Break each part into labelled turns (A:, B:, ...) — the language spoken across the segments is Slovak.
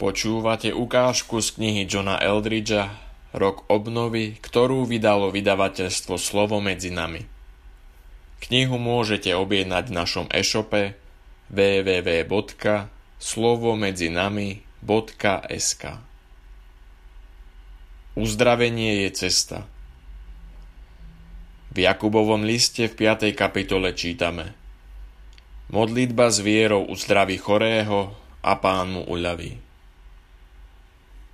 A: Počúvate ukážku z knihy Johna Eldridgea Rok obnovy, ktorú vydalo vydavateľstvo Slovo medzi nami. Knihu môžete objednať v našom e-shope www.slovomedzinami.sk Uzdravenie je cesta. V Jakubovom liste v 5. kapitole čítame Modlitba s vierou uzdraví chorého a pán mu uľaví.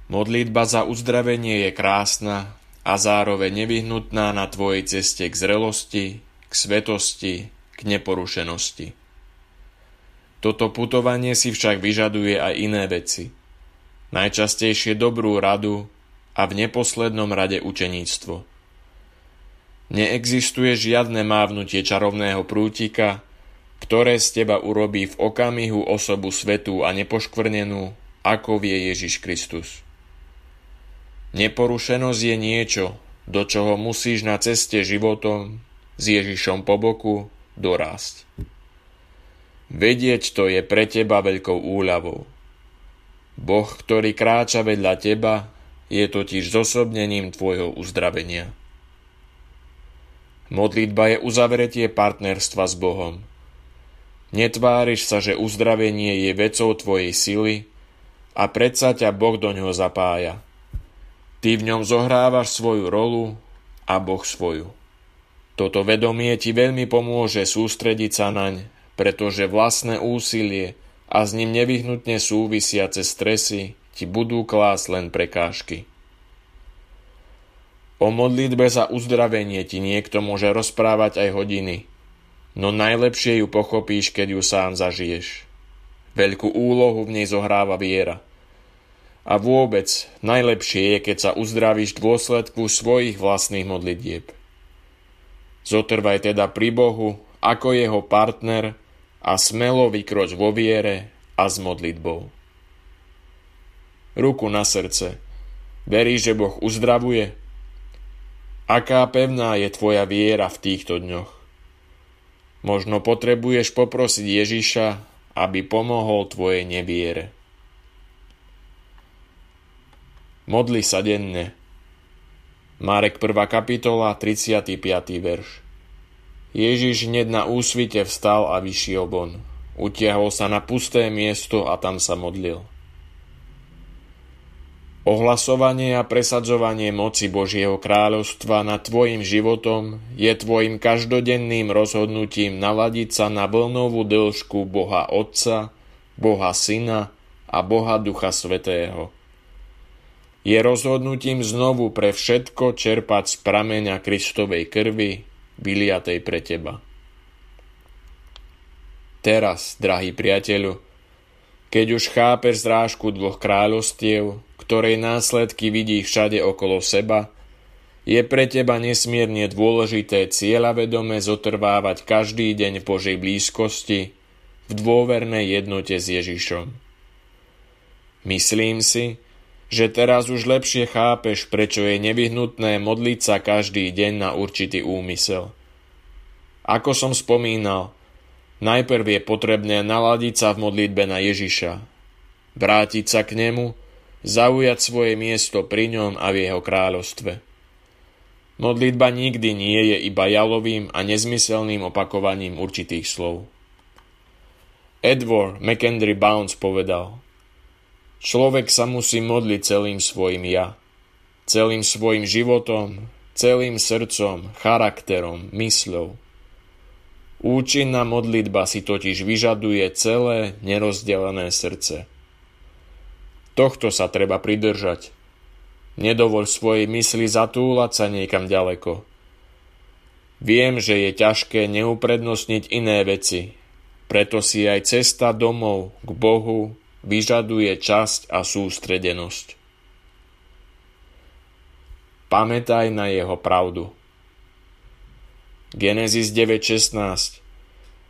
A: Modlitba za uzdravenie je krásna a zároveň nevyhnutná na tvojej ceste k zrelosti, k svetosti, k neporušenosti. Toto putovanie si však vyžaduje aj iné veci. Najčastejšie dobrú radu a v neposlednom rade učeníctvo. Neexistuje žiadne mávnutie čarovného prútika, ktoré z teba urobí v okamihu osobu svetú a nepoškvrnenú, ako vie Ježiš Kristus. Neporušenosť je niečo, do čoho musíš na ceste životom s Ježišom po boku dorásť. Vedieť to je pre teba veľkou úľavou. Boh, ktorý kráča vedľa teba, je totiž zosobnením tvojho uzdravenia. Modlitba je uzavretie partnerstva s Bohom. Netváriš sa, že uzdravenie je vecou tvojej sily a predsa ťa Boh do ňoho zapája – Ty v ňom zohrávaš svoju rolu a Boh svoju. Toto vedomie ti veľmi pomôže sústrediť sa naň, pretože vlastné úsilie a s ním nevyhnutne súvisiace stresy ti budú klásť len prekážky. O modlitbe za uzdravenie ti niekto môže rozprávať aj hodiny, no najlepšie ju pochopíš, keď ju sám zažiješ. Veľkú úlohu v nej zohráva viera – a vôbec, najlepšie je, keď sa uzdravíš v dôsledku svojich vlastných modlitieb. Zotrvaj teda pri Bohu ako jeho partner a smelo vykroč vo viere a s modlitbou. Ruku na srdce. Veríš, že Boh uzdravuje? Aká pevná je tvoja viera v týchto dňoch? Možno potrebuješ poprosiť Ježiša, aby pomohol tvojej neviere. Modli sa denne. Marek 1. kapitola, 35. verš. Ježiš hneď na úsvite vstal a vyšiel von. Utiahol sa na pusté miesto a tam sa modlil. Ohlasovanie a presadzovanie moci Božieho kráľovstva nad tvojim životom je tvojim každodenným rozhodnutím naladiť sa na vlnovú dĺžku Boha Otca, Boha Syna a Boha Ducha Svetého je rozhodnutím znovu pre všetko čerpať z prameňa Kristovej krvi, vyliatej pre teba. Teraz, drahý priateľu, keď už chápeš zrážku dvoch kráľovstiev, ktorej následky vidí všade okolo seba, je pre teba nesmierne dôležité cieľavedome zotrvávať každý deň Božej blízkosti, v dôvernej jednote s Ježišom. Myslím si, že teraz už lepšie chápeš, prečo je nevyhnutné modliť sa každý deň na určitý úmysel. Ako som spomínal, najprv je potrebné naladiť sa v modlitbe na Ježiša, vrátiť sa k nemu, zaujať svoje miesto pri ňom a v jeho kráľovstve. Modlitba nikdy nie je iba jalovým a nezmyselným opakovaním určitých slov. Edward McKendry Bounce povedal – Človek sa musí modliť celým svojim ja, celým svojim životom, celým srdcom, charakterom, mysľou. Účinná modlitba si totiž vyžaduje celé nerozdelené srdce. Tohto sa treba pridržať. Nedovoľ svojej mysli zatúlať sa niekam ďaleko. Viem, že je ťažké neuprednostniť iné veci, preto si aj cesta domov k Bohu vyžaduje časť a sústredenosť. Pamätaj na jeho pravdu. Genesis 9.16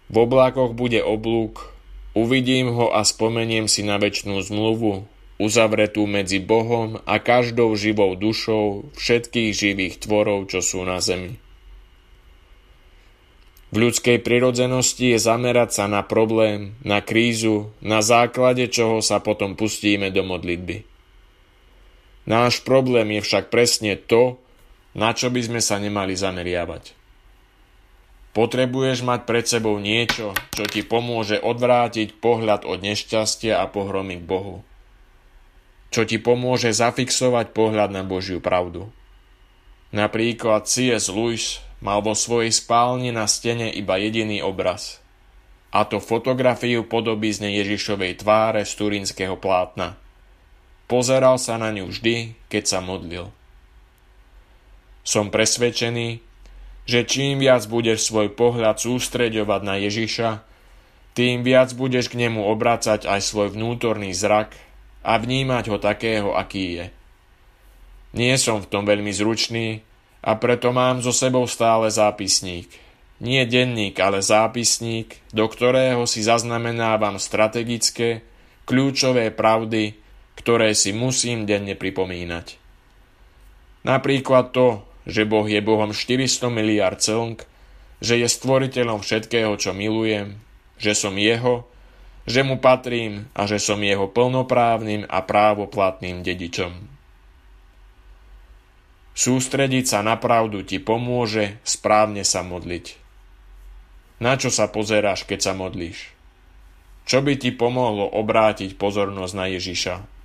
A: V oblákoch bude oblúk, uvidím ho a spomeniem si na väčšnú zmluvu, uzavretú medzi Bohom a každou živou dušou všetkých živých tvorov, čo sú na zemi. V ľudskej prirodzenosti je zamerať sa na problém, na krízu, na základe čoho sa potom pustíme do modlitby. Náš problém je však presne to, na čo by sme sa nemali zameriavať. Potrebuješ mať pred sebou niečo, čo ti pomôže odvrátiť pohľad od nešťastia a pohromy k Bohu. Čo ti pomôže zafixovať pohľad na Božiu pravdu. Napríklad C.S. Lewis mal vo svojej spálni na stene iba jediný obraz. A to fotografiu podobizne Ježišovej tváre z turínskeho plátna. Pozeral sa na ňu vždy, keď sa modlil. Som presvedčený, že čím viac budeš svoj pohľad sústreďovať na Ježiša, tým viac budeš k nemu obracať aj svoj vnútorný zrak a vnímať ho takého, aký je. Nie som v tom veľmi zručný, a preto mám so sebou stále zápisník. Nie denník, ale zápisník, do ktorého si zaznamenávam strategické, kľúčové pravdy, ktoré si musím denne pripomínať. Napríklad to, že Boh je Bohom 400 miliard celnk, že je stvoriteľom všetkého, čo milujem, že som Jeho, že mu patrím a že som Jeho plnoprávnym a právoplatným dedičom. Sústrediť sa na pravdu ti pomôže správne sa modliť. Na čo sa pozeráš, keď sa modlíš? Čo by ti pomohlo obrátiť pozornosť na Ježiša?